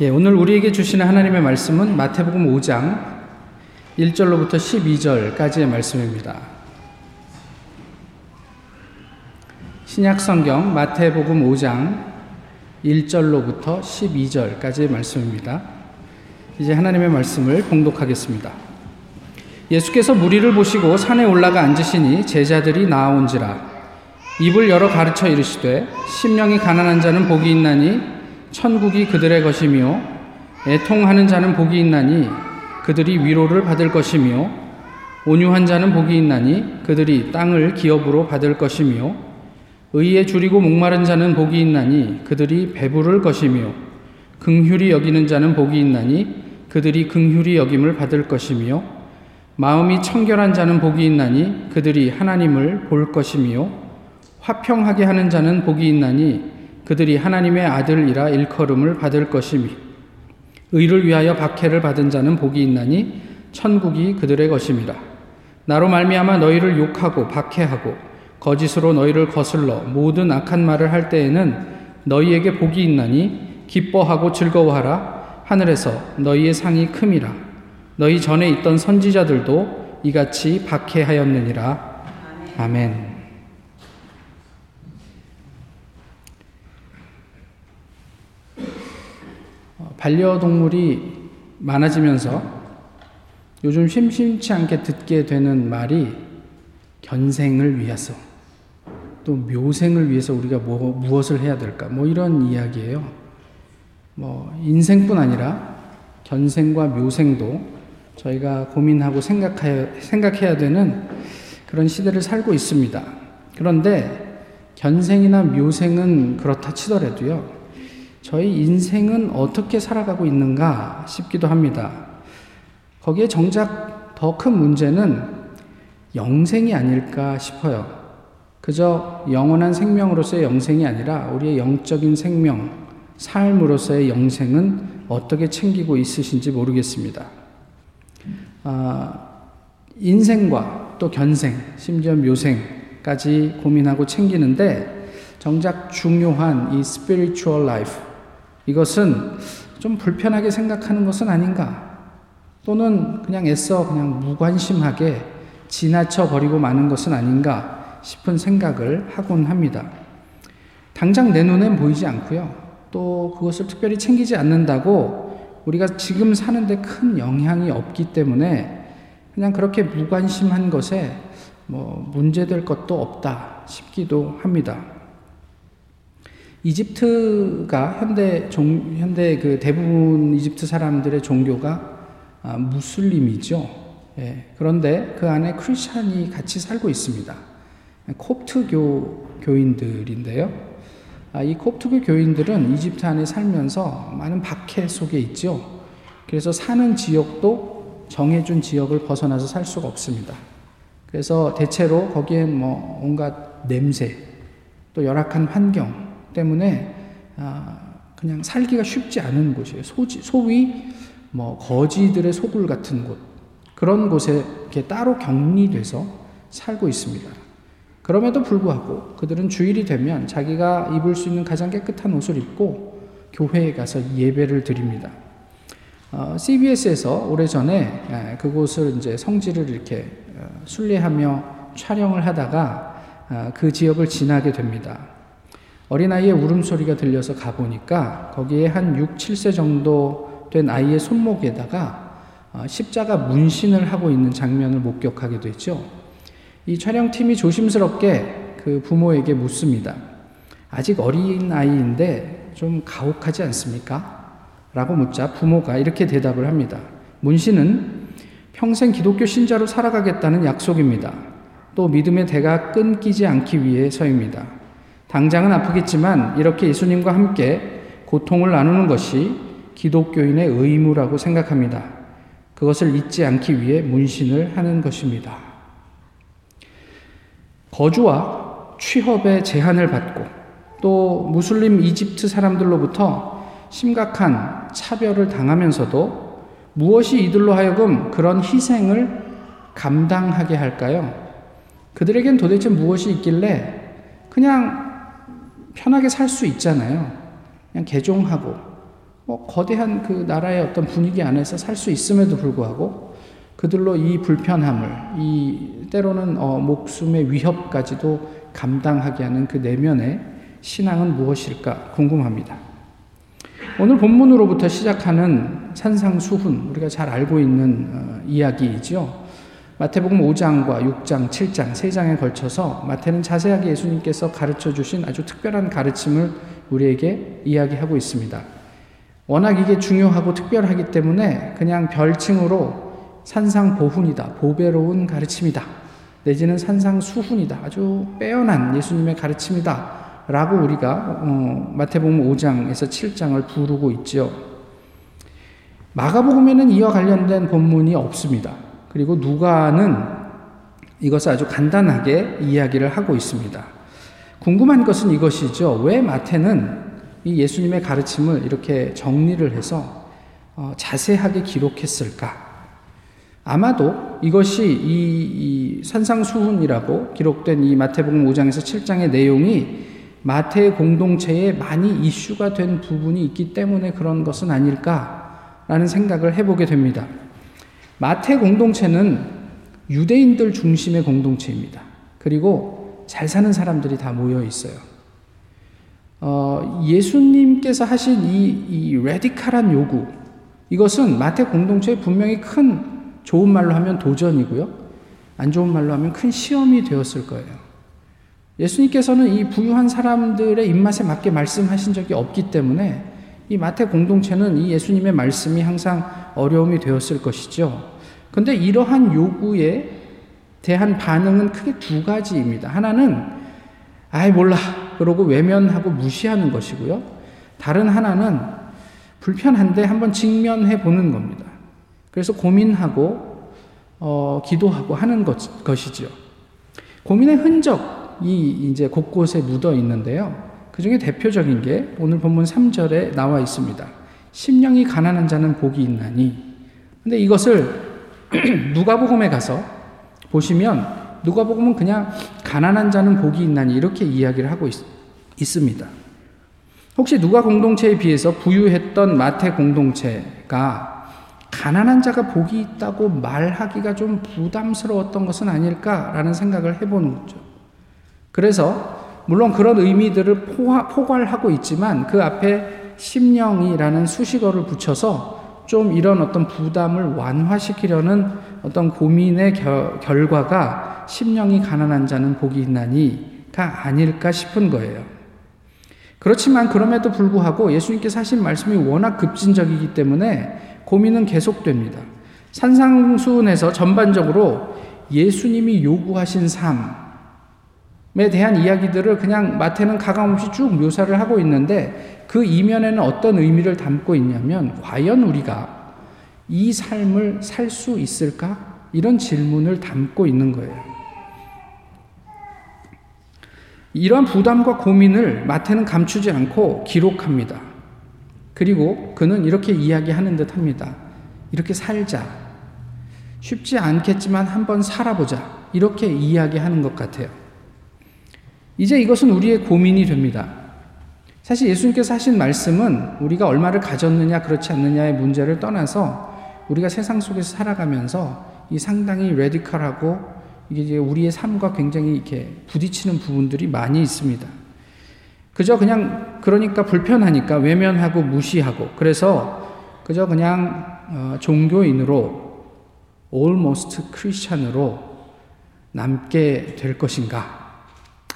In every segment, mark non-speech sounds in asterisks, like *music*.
예, 오늘 우리에게 주시는 하나님의 말씀은 마태복음 5장 1절로부터 12절까지의 말씀입니다. 신약 성경 마태복음 5장 1절로부터 12절까지의 말씀입니다. 이제 하나님의 말씀을 봉독하겠습니다. 예수께서 무리를 보시고 산에 올라가 앉으시니 제자들이 나아온지라 입을 열어 가르쳐 이르시되 심령이 가난한 자는 복이 있나니 천국이 그들의 것이며 애통하는 자는 복이 있나니 그들이 위로를 받을 것이며 온유한 자는 복이 있나니 그들이 땅을 기업으로 받을 것이며 의에 줄이고 목마른 자는 복이 있나니 그들이 배부를 것이며 긍휼히 여기는 자는 복이 있나니 그들이 긍휼히 여김을 받을 것이며 마음이 청결한 자는 복이 있나니 그들이 하나님을 볼 것이며 화평하게 하는 자는 복이 있나니 그들이 하나님의 아들이라 일컬음을 받을 것이미 의를 위하여 박해를 받은 자는 복이 있나니 천국이 그들의 것임이라. 나로 말미암아 너희를 욕하고 박해하고 거짓으로 너희를 거슬러 모든 악한 말을 할 때에는 너희에게 복이 있나니 기뻐하고 즐거워하라. 하늘에서 너희의 상이 큼이라. 너희 전에 있던 선지자들도 이같이 박해하였느니라. 아멘. 반려동물이 많아지면서 요즘 심심치 않게 듣게 되는 말이 견생을 위해서 또 묘생을 위해서 우리가 뭐, 무엇을 해야 될까 뭐 이런 이야기예요. 뭐 인생뿐 아니라 견생과 묘생도 저희가 고민하고 생각해야, 생각해야 되는 그런 시대를 살고 있습니다. 그런데 견생이나 묘생은 그렇다 치더라도요. 저희 인생은 어떻게 살아가고 있는가 싶기도 합니다. 거기에 정작 더 큰 문제는 영생이 아닐까 싶어요. 그저 영원한 생명으로서의 영생이 아니라 우리의 영적인 생명, 삶으로서의 영생은 어떻게 챙기고 있으신지 모르겠습니다. 아, 인생과 또 견생, 심지어 묘생까지 고민하고 챙기는데 정작 중요한 이 life, 이 것은 좀 불편하게 생각하는 것은 아닌가? 또는 그냥 애써 그냥 무관심하게 지나쳐 버리고 마는 것은 아닌가 싶은 생각을 하곤 합니다. 당장 내 눈엔 보이지 않고요. 또 그것을 특별히 챙기지 않는다고 우리가 지금 사는데 큰 영향이 없기 때문에 그냥 그렇게 무관심한 것에 뭐 문제될 것도 없다 싶기도 합니다. 이집트가 현대 종, 현대 그 대부분 이집트 사람들의 종교가 아, 무슬림이죠. 예, 그런데 그 안에 크리스찬이 같이 살고 있습니다. 콥트교 교인들인데요. 아, 이 콥트교 교인들은 이집트 안에 살면서 많은 박해 속에 있죠. 그래서 사는 지역도 정해준 지역을 벗어나서 살 수가 없습니다. 그래서 대체로 거기엔 뭐 온갖 냄새, 또 열악한 환경, 때문에 아, 그냥 살기가 쉽지 않은 곳이에요. 소지, 소위 뭐 거지들의 소굴 같은 곳 그런 곳에 이렇게 따로 격리돼서 살고 있습니다. 그럼에도 불구하고 그들은 주일이 되면 자기가 입을 수 있는 가장 깨끗한 옷을 입고 교회에 가서 예배를 드립니다. 어, CBS에서 오래전에 예, 그곳을 이제 성지를 이렇게 어, 순례하며 촬영을 하다가 어, 그 지역을 지나게 됩니다. 어린아이의 울음소리가 들려서 가보니까 거기에 한 6, 7세 정도 된 아이의 손목에다가 어, 십자가 문신을 하고 있는 장면을 목격하게 되죠. 이 촬영팀이 조심스럽게 그 부모에게 묻습니다. 아직 어린 아이인데 좀 가혹하지 않습니까? 라고 묻자 부모가 이렇게 대답을 합니다. 문신은 평생 기독교 신자로 살아가겠다는 약속입니다. 또 믿음의 대가 끊기지 않기 위해서입니다. 당장은 아프겠지만 이렇게 예수님과 함께 고통을 나누는 것이 기독교인의 의무라고 생각합니다. 그것을 잊지 않기 위해 문신을 하는 것입니다. 거주와 취업의 제한을 받고 또 무슬림 이집트 사람들로부터 심각한 차별을 당하면서도 무엇이 이들로 하여금 그런 희생을 감당하게 할까요? 그들에겐 도대체 무엇이 있길래 그냥 편하게 살 수 있잖아요. 그냥 개종하고 뭐 거대한 그 나라의 어떤 분위기 안에서 살 수 있음에도 불구하고 그들로 이 불편함을 이 때로는 어, 목숨의 위협까지도 감당하게 하는 그 내면의 신앙은 무엇일까 궁금합니다. 오늘 본문으로부터 시작하는 산상수훈 우리가 잘 알고 있는 어, 이야기이죠. 마태복음 5장과 6장, 7장, 3장에 걸쳐서 마태는 자세하게 예수님께서 가르쳐 주신 아주 특별한 가르침을 우리에게 이야기하고 있습니다. 워낙 이게 중요하고 특별하기 때문에 그냥 별칭으로 산상보훈이다, 보배로운 가르침이다, 내지는 산상수훈이다, 아주 빼어난 예수님의 가르침이다, 라고 우리가 어, 마태복음 5장에서 7장을 부르고 있죠. 마가복음에는 이와 관련된 본문이 없습니다. 그리고 누가는 이것을 아주 간단하게 이야기를 하고 있습니다. 궁금한 것은 이것이죠. 왜 마태는 이 예수님의 가르침을 이렇게 정리를 해서 어, 자세하게 기록했을까? 아마도 이것이 이, 이 산상수훈이라고 기록된 이 마태복음 5장에서 7장의 내용이 마태 공동체에 많이 이슈가 된 부분이 있기 때문에 그런 것은 아닐까라는 생각을 해보게 됩니다. 마태 공동체는 유대인들 중심의 공동체입니다. 그리고 잘 사는 사람들이 다 모여 있어요. 어, 예수님께서 하신 이, 이 레디칼한 요구, 이것은 마태 공동체에 분명히 큰 좋은 말로 하면 도전이고요. 안 좋은 말로 하면 큰 시험이 되었을 거예요. 예수님께서는 이 부유한 사람들의 입맛에 맞게 말씀하신 적이 없기 때문에 이 마태 공동체는 이 예수님의 말씀이 항상 어려움이 되었을 것이죠. 근데 이러한 요구에 대한 반응은 크게 두 가지입니다. 하나는 아이 몰라 그러고 외면하고 무시하는 것이고요. 다른 하나는 불편한데 한번 직면해 보는 겁니다. 그래서 고민하고 어, 기도하고 하는 것, 것이지요. 고민의 흔적이 이제 곳곳에 묻어 있는데요. 그 중에 대표적인 게 오늘 본문 3절에 나와 있습니다. 심령이 가난한 자는 복이 있나니. 근데 이것을 *clears throat* 누가복음에 가서 보시면 누가복음은 그냥 가난한 자는 복이 있나니 이렇게 이야기를 하고 있, 있습니다. 혹시 누가 공동체에 비해서 부유했던 마태 공동체가 가난한 자가 복이 있다고 말하기가 좀 부담스러웠던 것은 아닐까라는 생각을 해보는 거죠. 그래서 물론 그런 의미들을 포괄하고 있지만 그 앞에 심령이라는 수식어를 붙여서 좀 이런 어떤 부담을 완화시키려는 어떤 고민의 겨, 결과가 심령이 가난한 자는 복이 있나니가 아닐까 싶은 거예요. 그렇지만 그럼에도 불구하고 예수님께서 하신 말씀이 워낙 급진적이기 때문에 고민은 계속됩니다. 산상수훈에서 전반적으로 예수님이 요구하신 삶, 에 대한 이야기들을 그냥 마태는 가감없이 쭉 묘사를 하고 있는데 그 이면에는 어떤 의미를 담고 있냐면 과연 우리가 이 삶을 살 수 있을까? 이런 질문을 담고 있는 거예요. 이러한 부담과 고민을 마태는 감추지 않고 기록합니다. 그리고 그는 이렇게 이야기하는 듯 합니다. 이렇게 살자. 쉽지 않겠지만 한번 살아보자. 이렇게 이야기하는 것 같아요. 이제 이것은 우리의 고민이 됩니다. 사실 예수님께서 하신 말씀은 우리가 얼마를 가졌느냐 그렇지 않느냐의 문제를 떠나서 우리가 세상 속에서 살아가면서 이 상당히 레디컬하고 이게 이제 우리의 삶과 굉장히 이렇게 부딪히는 부분들이 많이 있습니다. 그저 그냥 그러니까 불편하니까 외면하고 무시하고 그래서 그저 그냥 어, 종교인으로 almost 크리스찬으로 남게 될 것인가?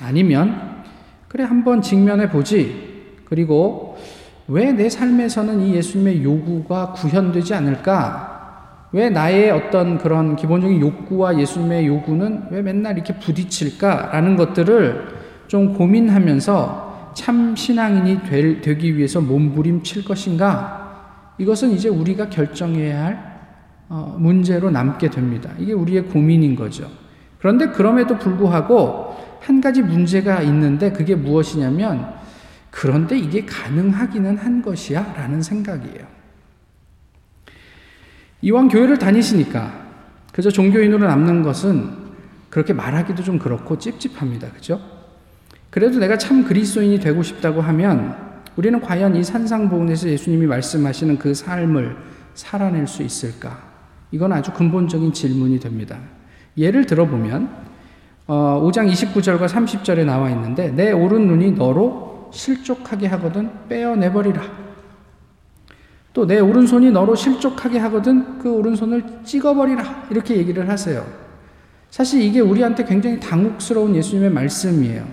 아니면 그래 한번 직면해 보지. 그리고 왜 내 삶에서는 이 예수님의 요구가 구현되지 않을까? 왜 나의 어떤 그런 기본적인 욕구와 예수님의 요구는 왜 맨날 이렇게 부딪힐까라는 것들을 좀 고민하면서 참 신앙인이 될, 되기 위해서 몸부림칠 것인가? 이것은 이제 우리가 결정해야 할 어, 문제로 남게 됩니다. 이게 우리의 고민인 거죠. 그런데 그럼에도 불구하고 한 가지 문제가 있는데 그게 무엇이냐면 그런데 이게 가능하기는 한 것이야 라는 생각이에요. 이왕 교회를 다니시니까 그저 종교인으로 남는 것은 그렇게 말하기도 좀 그렇고 찝찝합니다. 그죠? 그래도 내가 참 그리스도인이 되고 싶다고 하면 우리는 과연 이 산상보훈에서 예수님이 말씀하시는 그 삶을 살아낼 수 있을까? 이건 아주 근본적인 질문이 됩니다. 예를 들어보면 어, 5장 29절과 30절에 나와 있는데 내 오른 눈이 너로 실족하게 하거든 빼어내버리라. 또 내 오른손이 너로 실족하게 하거든 그 오른손을 찍어버리라. 이렇게 얘기를 하세요. 사실 이게 우리한테 굉장히 당혹스러운 예수님의 말씀이에요.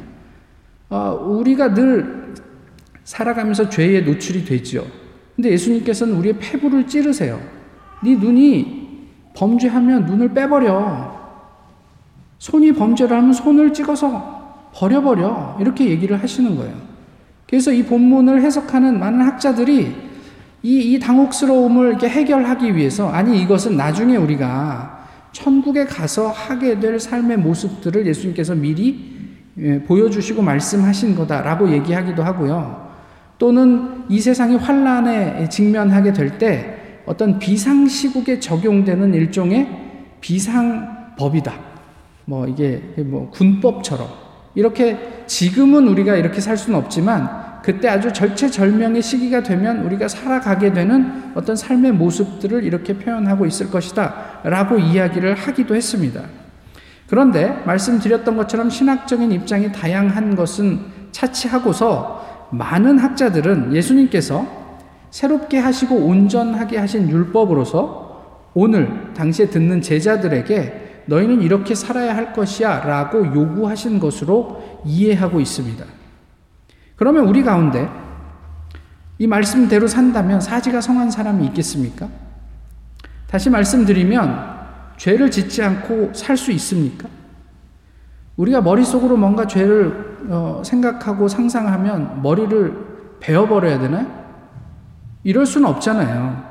어, 우리가 늘 살아가면서 죄에 노출이 되죠. 근데 예수님께서는 우리의 폐부를 찌르세요. 네 눈이 범죄하면 눈을 빼버려. 손이 범죄를 하면 손을 찍어서 버려버려. 이렇게 얘기를 하시는 거예요. 그래서 이 본문을 해석하는 많은 학자들이 이, 이 당혹스러움을 이렇게 해결하기 위해서, 아니, 이것은 나중에 우리가 천국에 가서 하게 될 삶의 모습들을 예수님께서 미리 예, 보여주시고 말씀하신 거다라고 얘기하기도 하고요. 또는 이 세상이 환란에 직면하게 될 때 어떤 비상시국에 적용되는 일종의 비상법이다. 뭐 이게 뭐 군법처럼 이렇게 지금은 우리가 이렇게 살 수는 없지만 그때 아주 절체절명의 시기가 되면 우리가 살아가게 되는 어떤 삶의 모습들을 이렇게 표현하고 있을 것이다. 라고 이야기를 하기도 했습니다. 그런데 말씀드렸던 것처럼 신학적인 입장이 다양한 것은 차치하고서 많은 학자들은 예수님께서 새롭게 하시고 온전하게 하신 율법으로서 오늘 당시에 듣는 제자들에게 너희는 이렇게 살아야 할 것이야 라고 요구하신 것으로 이해하고 있습니다. 그러면 우리 가운데 이 말씀대로 산다면 사지가 성한 사람이 있겠습니까? 다시 말씀드리면 죄를 짓지 않고 살 수 있습니까? 우리가 머릿속으로 뭔가 죄를 어, 생각하고 상상하면 머리를 베어버려야 되나요? 이럴 수는 없잖아요.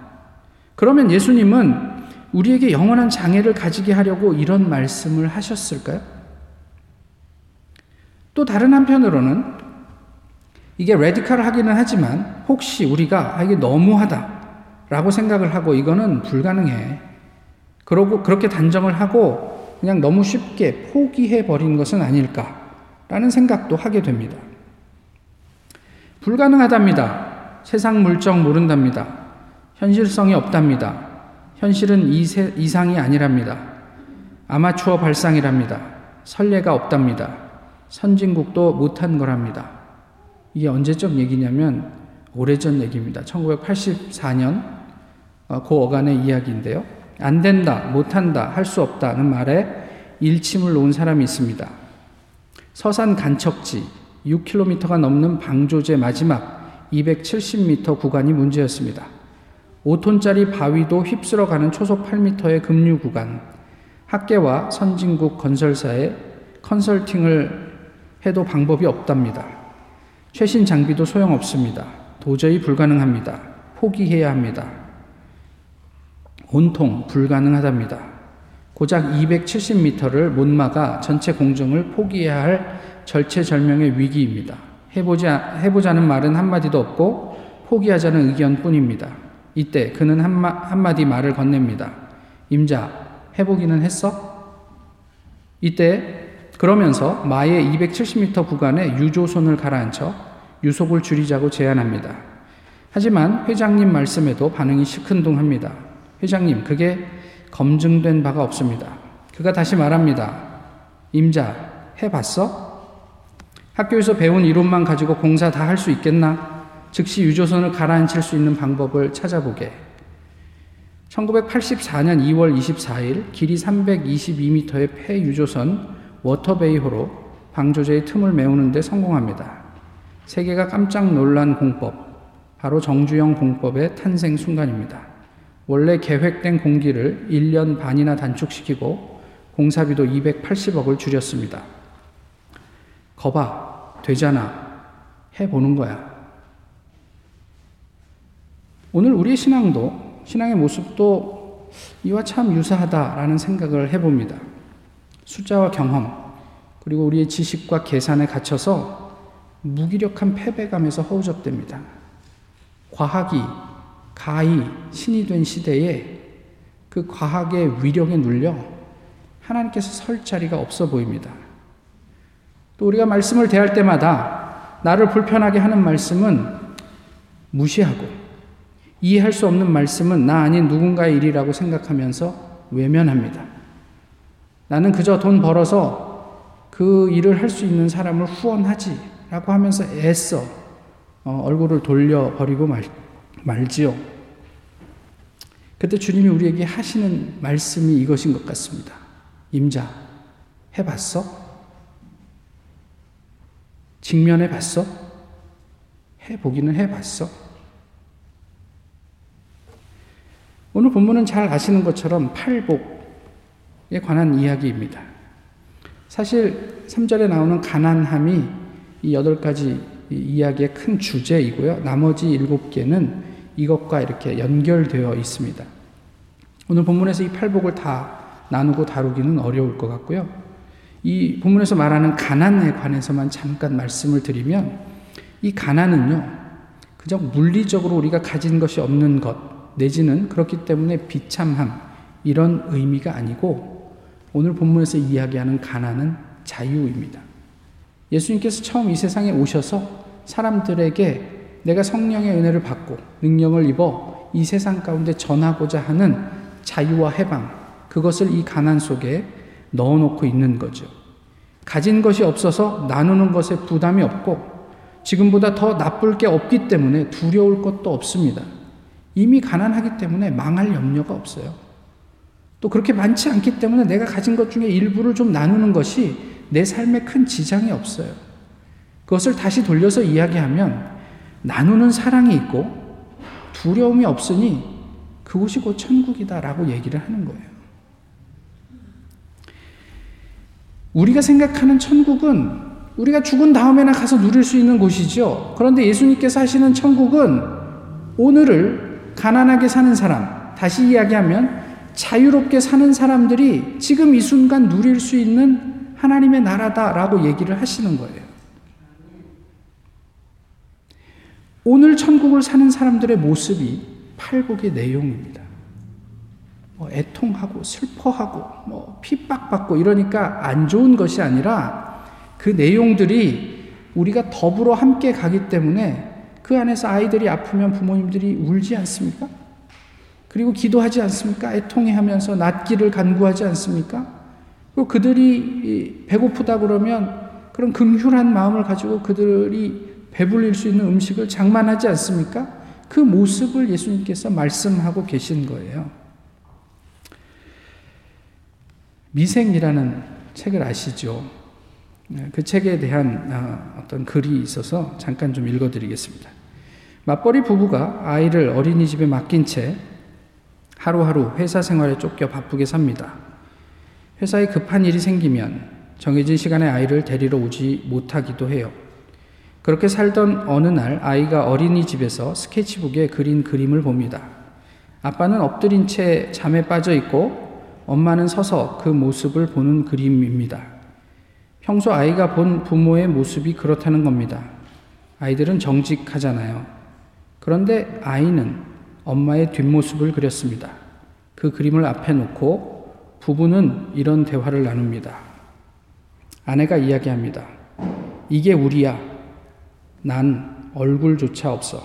그러면 예수님은 우리에게 영원한 장애를 가지게 하려고 이런 말씀을 하셨을까요? 또 다른 한편으로는 이게 레디컬하기는 하지만 혹시 우리가 아, 이게 너무하다 라고 생각을 하고 이거는 불가능해. 그러고 그렇게 단정을 하고 그냥 너무 쉽게 포기해 버린 것은 아닐까라는 생각도 하게 됩니다. 불가능하답니다. 세상 물정 모른답니다. 현실성이 없답니다. 현실은 이세, 이상이 아니랍니다. 아마추어 발상이랍니다. 선례가 없답니다. 선진국도 못한 거랍니다. 이게 언제적 얘기냐면 오래전 얘기입니다. 1984년 어, 그 어간의 이야기인데요. 안 된다, 못한다, 할 수 없다는 말에 일침을 놓은 사람이 있습니다. 서산 간척지 6km가 넘는 방조제 마지막 270m 구간이 문제였습니다. 5톤짜리 바위도 휩쓸어 가는 초속 8m의 급류 구간, 학계와 선진국 건설사에 컨설팅을 해도 방법이 없답니다. 최신 장비도 소용없습니다. 도저히 불가능합니다. 포기해야 합니다. 온통 불가능하답니다. 고작 270m를 못 막아 전체 공정을 포기해야 할 절체절명의 위기입니다. 해보자, 해보자는 말은 한마디도 없고 포기하자는 의견뿐입니다. 이때 그는 한마, 한마디 말을 건넵니다. 임자, 해보기는 했어? 이때 그러면서 마의 270m 구간에 유조선을 가라앉혀 유속을 줄이자고 제안합니다. 하지만 회장님 말씀에도 반응이 시큰둥합니다. 회장님, 그게 검증된 바가 없습니다. 그가 다시 말합니다. 임자, 해봤어? 학교에서 배운 이론만 가지고 공사 다 할 수 있겠나? 즉시 유조선을 가라앉힐 수 있는 방법을 찾아보게. 1984년 2월 24일 길이 322m의 폐 유조선 워터베이호로 방조제의 틈을 메우는 데 성공합니다. 세계가 깜짝 놀란 공법, 바로 정주영 공법의 탄생 순간입니다. 원래 계획된 공기를 1년 반이나 단축시키고 공사비도 280억을 줄였습니다. 거봐, 되잖아. 해보는 거야. 오늘 우리의 신앙도, 신앙의 모습도 이와 참 유사하다라는 생각을 해봅니다. 숫자와 경험, 그리고 우리의 지식과 계산에 갇혀서 무기력한 패배감에서 허우적됩니다. 과학이 가히 신이 된 시대에 그 과학의 위력에 눌려 하나님께서 설 자리가 없어 보입니다. 또 우리가 말씀을 대할 때마다 나를 불편하게 하는 말씀은 무시하고 이해할 수 없는 말씀은 나 아닌 누군가의 일이라고 생각하면서 외면합니다. 나는 그저 돈 벌어서 그 일을 할 수 있는 사람을 후원하지 라고 하면서 애써 어, 얼굴을 돌려버리고 말, 말지요. 그때 주님이 우리에게 하시는 말씀이 이것인 것 같습니다. 임자, 해봤어? 직면해 봤어? 해보기는 해봤어? 오늘 본문은 잘 아시는 것처럼 팔복에 관한 이야기입니다. 사실 3절에 나오는 가난함이 이 여덟 가지 이야기의 큰 주제이고요. 나머지 일곱 개는 이것과 이렇게 연결되어 있습니다. 오늘 본문에서 이 팔복을 다 나누고 다루기는 어려울 것 같고요. 이 본문에서 말하는 가난에 관해서만 잠깐 말씀을 드리면 이 가난은요, 그저 물리적으로 우리가 가진 것이 없는 것, 내지는 그렇기 때문에 비참함, 이런 의미가 아니고 오늘 본문에서 이야기하는 가난은 자유입니다. 예수님께서 처음 이 세상에 오셔서 사람들에게 내가 성령의 은혜를 받고 능력을 입어 이 세상 가운데 전하고자 하는 자유와 해방, 그것을 이 가난 속에 넣어놓고 있는 거죠. 가진 것이 없어서 나누는 것에 부담이 없고 지금보다 더 나쁠 게 없기 때문에 두려울 것도 없습니다. 이미 가난하기 때문에 망할 염려가 없어요. 또 그렇게 많지 않기 때문에 내가 가진 것 중에 일부를 좀 나누는 것이 내 삶에 큰 지장이 없어요. 그것을 다시 돌려서 이야기하면 나누는 사랑이 있고 두려움이 없으니 그곳이 곧 천국이다라고 얘기를 하는 거예요. 우리가 생각하는 천국은 우리가 죽은 다음에나 가서 누릴 수 있는 곳이죠. 그런데 예수님께서 하시는 천국은 오늘을 가난하게 사는 사람, 다시 이야기하면 자유롭게 사는 사람들이 지금 이 순간 누릴 수 있는 하나님의 나라다라고 얘기를 하시는 거예요. 오늘 천국을 사는 사람들의 모습이 팔복의 내용입니다. 뭐 애통하고 슬퍼하고 뭐 핍박받고 이러니까 안 좋은 것이 아니라 그 내용들이 우리가 더불어 함께 가기 때문에 그 안에서 아이들이 아프면 부모님들이 울지 않습니까? 그리고 기도하지 않습니까? 애통해 하면서 낫기를 간구하지 않습니까? 그리고 그들이 배고프다 그러면 그런 긍휼한 마음을 가지고 그들이 배불릴 수 있는 음식을 장만하지 않습니까? 그 모습을 예수님께서 말씀하고 계신 거예요. 미생이라는 책을 아시죠? 네, 그 책에 대한 어, 어떤 글이 있어서 잠깐 좀 읽어드리겠습니다. 맞벌이 부부가 아이를 어린이집에 맡긴 채 하루하루 회사 생활에 쫓겨 바쁘게 삽니다. 회사에 급한 일이 생기면 정해진 시간에 아이를 데리러 오지 못하기도 해요. 그렇게 살던 어느 날 아이가 어린이집에서 스케치북에 그린 그림을 봅니다. 아빠는 엎드린 채 잠에 빠져 있고 엄마는 서서 그 모습을 보는 그림입니다. 평소 아이가 본 부모의 모습이 그렇다는 겁니다. 아이들은 정직하잖아요. 그런데 아이는 엄마의 뒷모습을 그렸습니다. 그 그림을 앞에 놓고 부부는 이런 대화를 나눕니다. 아내가 이야기합니다. 이게 우리야. 난 얼굴조차 없어.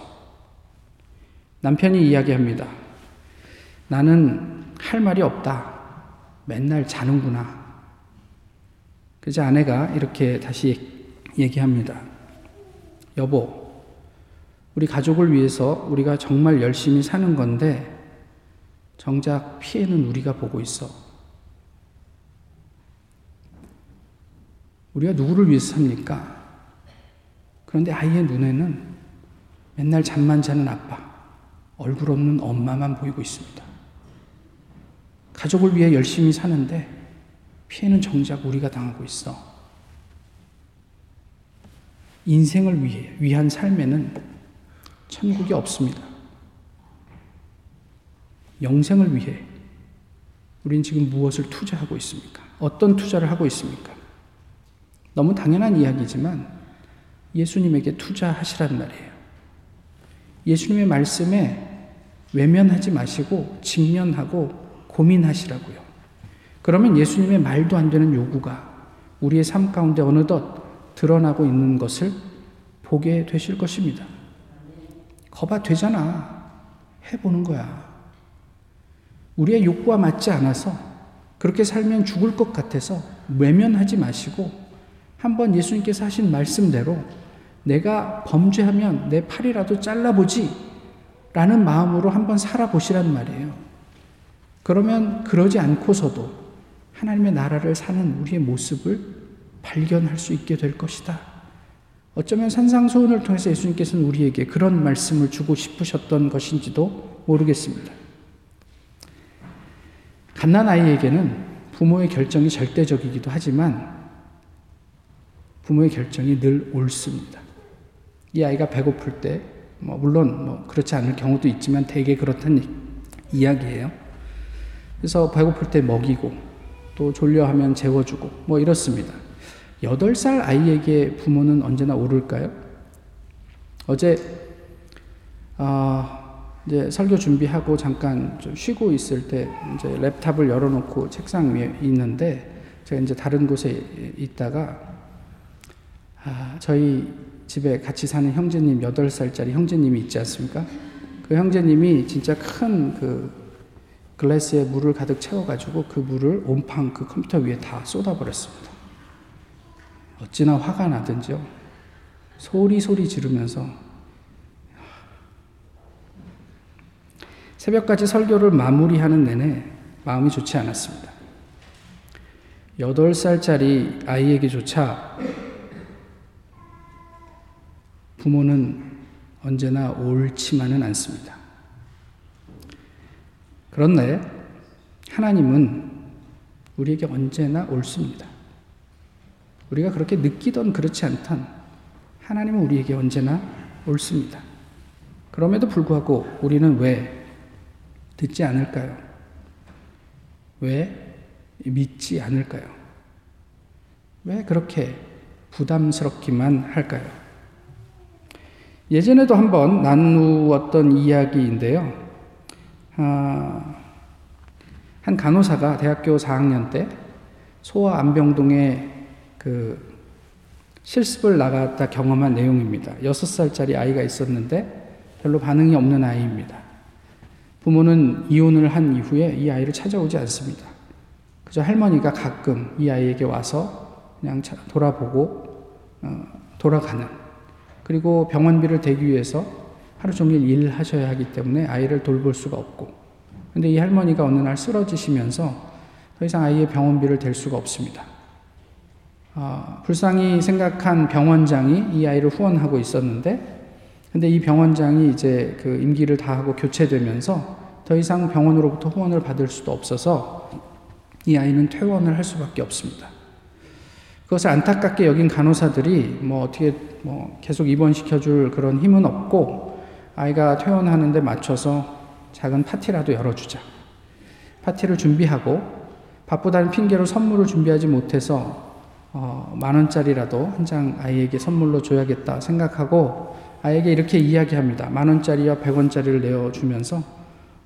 남편이 이야기합니다. 나는 할 말이 없다. 맨날 자는구나. 그래서 아내가 이렇게 다시 얘기합니다. 여보, 우리 가족을 위해서 우리가 정말 열심히 사는 건데, 정작 피해는 우리가 보고 있어. 우리가 누구를 위해서 삽니까? 그런데 아이의 눈에는 맨날 잠만 자는 아빠, 얼굴 없는 엄마만 보이고 있습니다. 가족을 위해 열심히 사는데 피해는 정작 우리가 당하고 있어. 인생을 위해, 위한 삶에는 천국이 없습니다. 영생을 위해 우린 지금 무엇을 투자하고 있습니까? 어떤 투자를 하고 있습니까? 너무 당연한 이야기지만 예수님에게 투자하시란 말이에요. 예수님의 말씀에 외면하지 마시고 직면하고 고민하시라고요. 그러면 예수님의 말도 안 되는 요구가 우리의 삶 가운데 어느덧 드러나고 있는 것을 보게 되실 것입니다. 거봐 되잖아. 해보는 거야. 우리의 욕구와 맞지 않아서 그렇게 살면 죽을 것 같아서 외면하지 마시고 한번 예수님께서 하신 말씀대로 내가 범죄하면 내 팔이라도 잘라보지 라는 마음으로 한번 살아보시란 말이에요. 그러면 그러지 않고서도 하나님의 나라를 사는 우리의 모습을 발견할 수 있게 될 것이다. 어쩌면 산상소원을 통해서 예수님께서는 우리에게 그런 말씀을 주고 싶으셨던 것인지도 모르겠습니다. 갓난 아이에게는 부모의 결정이 절대적이기도 하지만 부모의 결정이 늘 옳습니다. 이 아이가 배고플 때, 뭐 물론 뭐 그렇지 않을 경우도 있지만 대개 그렇다는 이야기예요. 그래서 배고플 때 먹이고 또 졸려하면 재워주고 뭐 이렇습니다. 8살 아이에게 부모는 언제나 옳을까요? 어제 어, 이제 설교 준비하고 잠깐 좀 쉬고 있을 때 이제 랩탑을 열어놓고 책상 위에 있는데 제가 이제 다른 곳에 있다가 아, 저희 집에 같이 사는 형제님 8살짜리 형제님이 있지 않습니까? 그 형제님이 진짜 큰 그 글래스에 물을 가득 채워가지고 그 물을 온팡 그 컴퓨터 위에 다 쏟아버렸습니다. 어찌나 화가 나든지요. 소리 소리 지르면서 새벽까지 설교를 마무리하는 내내 마음이 좋지 않았습니다. 8살짜리 아이에게조차 부모는 언제나 옳지만은 않습니다. 그런데 하나님은 우리에게 언제나 옳습니다. 우리가 그렇게 느끼던 그렇지 않던 하나님은 우리에게 언제나 옳습니다. 그럼에도 불구하고 우리는 왜 듣지 않을까요? 왜 믿지 않을까요? 왜 그렇게 부담스럽기만 할까요? 예전에도 한번 나누었던 이야기인데요. 아, 한 간호사가 대학교 4학년 때 소아 안병동에 그 실습을 나갔다 경험한 내용입니다. 6살짜리 아이가 있었는데 별로 반응이 없는 아이입니다. 부모는 이혼을 한 이후에 이 아이를 찾아오지 않습니다. 그저 할머니가 가끔 이 아이에게 와서 그냥 돌아보고 어, 돌아가는 그리고 병원비를 대기 위해서 하루 종일 일하셔야 하기 때문에 아이를 돌볼 수가 없고 근데 이 할머니가 어느 날 쓰러지시면서 더 이상 아이의 병원비를 댈 수가 없습니다. 어, 불쌍히 생각한 병원장이 이 아이를 후원하고 있었는데 근데 이 병원장이 이제 그 임기를 다하고 교체되면서 더 이상 병원으로부터 후원을 받을 수도 없어서 이 아이는 퇴원을 할 수밖에 없습니다. 그것을 안타깝게 여긴 간호사들이 뭐 어떻게 뭐 계속 입원시켜줄 그런 힘은 없고 아이가 퇴원하는데 맞춰서 작은 파티라도 열어주자. 파티를 준비하고 바쁘다는 핑계로 선물을 준비하지 못해서 어, 만 원짜리라도 한 장 아이에게 선물로 줘야겠다 생각하고 아이에게 이렇게 이야기합니다. 만 원짜리와 백 원짜리를 내어주면서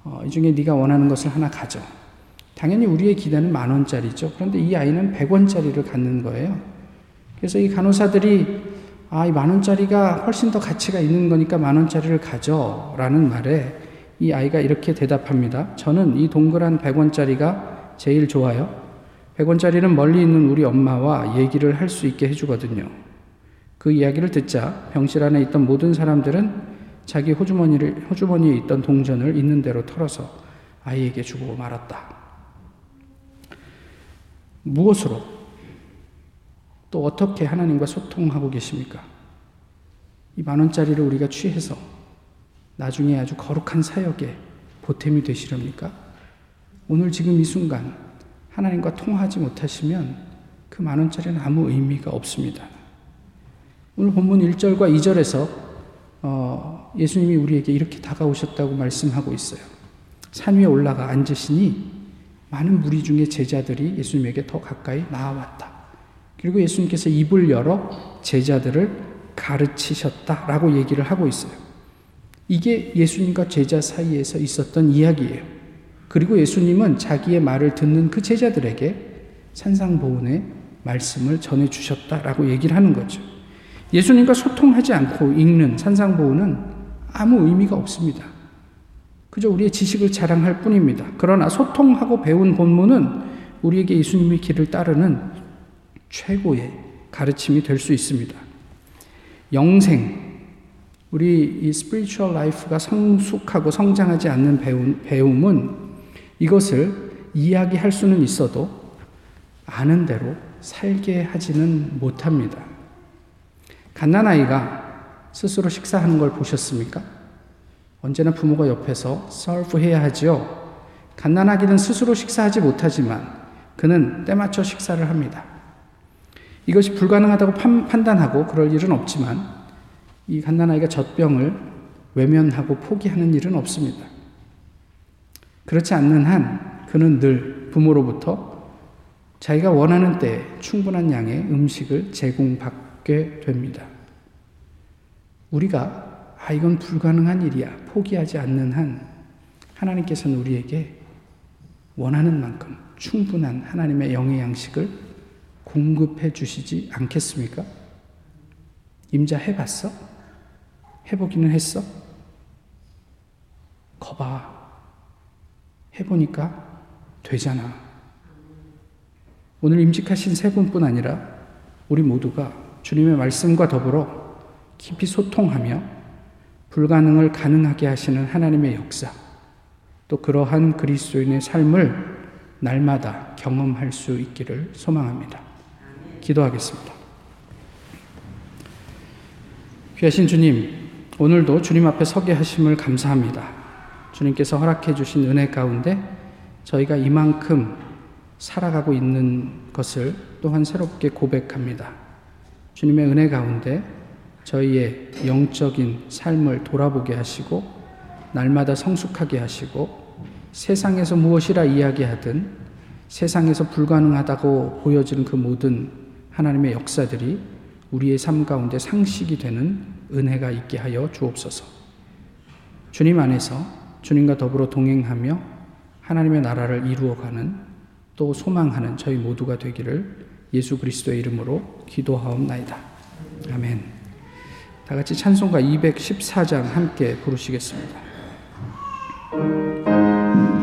어, 이 중에 네가 원하는 것을 하나 가져. 당연히 우리의 기대는 만 원짜리죠. 그런데 이 아이는 백 원짜리를 갖는 거예요. 그래서 이 간호사들이 아, 이 만 원짜리가 훨씬 더 가치가 있는 거니까 만 원짜리를 가져. 라는 말에 이 아이가 이렇게 대답합니다. 저는 이 동그란 백 원짜리가 제일 좋아요. 백 원짜리는 멀리 있는 우리 엄마와 얘기를 할 수 있게 해주거든요. 그 이야기를 듣자 병실 안에 있던 모든 사람들은 자기 호주머니를, 호주머니에 있던 동전을 있는 대로 털어서 아이에게 주고 말았다. 무엇으로 또 어떻게 하나님과 소통하고 계십니까? 이 만원짜리를 우리가 취해서 나중에 아주 거룩한 사역에 보탬이 되시렵니까? 오늘 지금 이 순간 하나님과 통하지 못하시면 그 만 원짜리는 아무 의미가 없습니다. 오늘 본문 1절과 2절에서 어, 예수님이 우리에게 이렇게 다가오셨다고 말씀하고 있어요. 산 위에 올라가 앉으시니 많은 무리 중에 제자들이 예수님에게 더 가까이 나아왔다. 그리고 예수님께서 입을 열어 제자들을 가르치셨다라고 얘기를 하고 있어요. 이게 예수님과 제자 사이에서 있었던 이야기예요. 그리고 예수님은 자기의 말을 듣는 그 제자들에게 산상보훈의 말씀을 전해 주셨다라고 얘기를 하는 거죠. 예수님과 소통하지 않고 읽는 산상보훈은 아무 의미가 없습니다. 그저 우리의 지식을 자랑할 뿐입니다. 그러나 소통하고 배운 본문은 우리에게 예수님의 길을 따르는 최고의 가르침이 될 수 있습니다. 영생, 우리 이 spiritual life가 성숙하고 성장하지 않는 배움, 배움은 이것을 이야기할 수는 있어도 아는 대로 살게 하지는 못합니다. 갓난아이가 스스로 식사하는 걸 보셨습니까? 언제나 부모가 옆에서 서브 해야 하지요. 갓난아기는 스스로 식사하지 못하지만 그는 때맞춰 식사를 합니다. 이것이 불가능하다고 판단하고 그럴 일은 없지만 이 갓난아이가 젖병을 외면하고 포기하는 일은 없습니다. 그렇지 않는 한 그는 늘 부모로부터 자기가 원하는 때에 충분한 양의 음식을 제공받게 됩니다. 우리가 아 이건 불가능한 일이야 포기하지 않는 한 하나님께서는 우리에게 원하는 만큼 충분한 하나님의 영의 양식을 공급해 주시지 않겠습니까? 임자 해봤어? 해보기는 했어? 거봐. 해보니까 되잖아. 오늘 임직하신 세 분뿐 아니라 우리 모두가 주님의 말씀과 더불어 깊이 소통하며 불가능을 가능하게 하시는 하나님의 역사, 또 그러한 그리스도인의 삶을 날마다 경험할 수 있기를 소망합니다. 기도하겠습니다. 귀하신 주님, 오늘도 주님 앞에 서게 하심을 감사합니다. 주님께서 허락해 주신 은혜 가운데 저희가 이만큼 살아가고 있는 것을 또한 새롭게 고백합니다. 주님의 은혜 가운데 저희의 영적인 삶을 돌아보게 하시고 날마다 성숙하게 하시고 세상에서 무엇이라 이야기하든 세상에서 불가능하다고 보여지는 그 모든 하나님의 역사들이 우리의 삶 가운데 상식이 되는 은혜가 있게 하여 주옵소서. 주님 안에서 주님과 더불어 동행하며 하나님의 나라를 이루어가는 또 소망하는 저희 모두가 되기를 예수 그리스도의 이름으로 기도하옵나이다. 아멘. 다 같이 찬송가 214장 함께 부르시겠습니다.